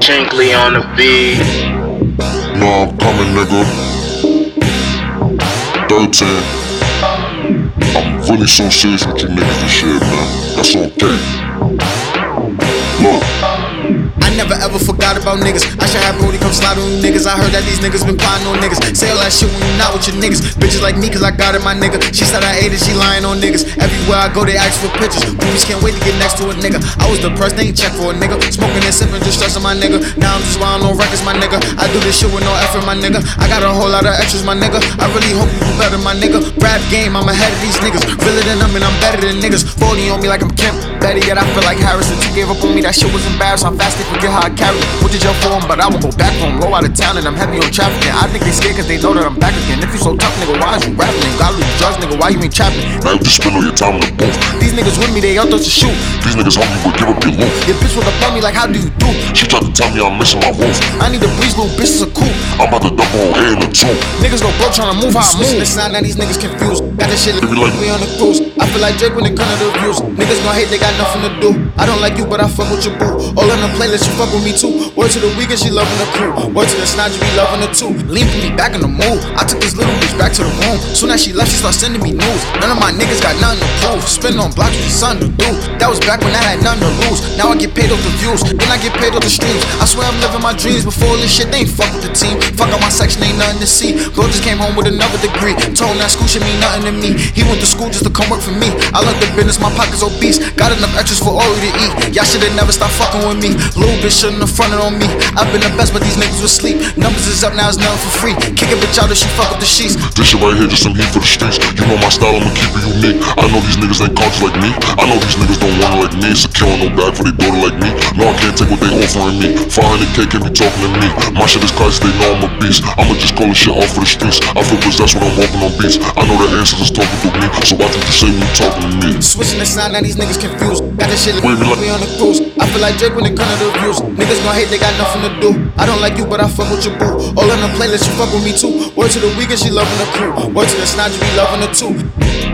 Chink Lee on the beat. No, I'm coming, nigga. 13. I'm really so serious with you niggas this shit, man. That's okay. Look. I never ever about niggas. I should have Brody come slide on niggas. I heard that these niggas been plotting on niggas. Say all that shit when you not with your niggas. Bitches like me, cause I got it, my nigga. She said I ate it, she lying on niggas. Everywhere I go, they ask for pictures. Boobies can't wait to get next to a nigga. I was depressed, they ain't check for a nigga. Smoking and sipping, just stressing my nigga. Now I'm just wild on records, my nigga. I do this shit with no effort, my nigga. I got a whole lot of extras, my nigga. I really hope you do better, my nigga. Rap game, I'm ahead of these niggas. Realer than them, and I'm better than niggas. 40 on me like I'm Kemp. Better yet, I feel like Harrison. You gave up on me, that shit was embarrassing. I'm fast, they forget how I carry. Went to jail for him, but I won't go back home. Low out of town, and I'm heavy on trafficking. I think they scared cause they know that I'm back again. If you so tough, nigga, why is you rapping? And got lose drugs, nigga, why you ain't trapping? Now you just spend all your time in the booth. These niggas with me, they out there to shoot. These niggas hungry, but give up your loot. Your bitch wanna play me like, how do you do? She tried to tell me I'm missing my wolf. I need to breeze, little bitches are cool. I'm about to dump her head in the tomb. Niggas go broke tryna move how I move. It's not that these niggas confused. Got this shit like like- we on the cruise. I feel like Drake when it come to the views. Niggas gon' hate, they got nothing to do. I don't like you, but I fuck with your boo. All on the playlist, you fuck with me too. Word to the weekend, she loving the crew. Word to the you be loving too. Lean for me back in the mood. I took this little bitch back to the room. Soon as she left, she start sending me news. None of my niggas got nothing to prove. Spin on blocks with something to do. That was back when I had nothing to lose. Now I get paid off the views, then I get paid off the streams. I swear I'm living my dreams. Before this shit, they ain't fuck with the team. Fuck out my section, ain't nothing to see. Bro just came home with another degree. Told him that school should mean nothing to me. He went to school just to come work for me. I love the business, my pockets obese. Got enough extras for all to eat. Y'all should've never stopped fucking with me. Little bitch shouldn't have fronted on me. I've been the best, but these niggas was sleep. Numbers is up now, it's nothing for free. Kick a bitch out if she fuck with the sheets. This shit right here just some heat for the streets. You know my style, I'ma keep it unique. I know these niggas ain't conscious like me. I know these niggas don't want like me. Secure no bag for they daughter like me. No, I can't take what they offering me. 500k can't be talking to me. My shit is Christ, they know I'm a beast. I'ma just call this shit off for the streets. I feel possessed when I'm walking on beats. I know the answers is talking through me. So watch what you say when you talking to me. Switching the sound, now these niggas confused. Got this shit like we like- on the cruise. I feel like Drake when it come to the views. Niggas gon' hate, they got nothing to do. I don't like you, but I fuck with your boo. All on the playlist, you fuck with me too. Word to the weekend, she loving the crew. Word to the snot, you be loving her too.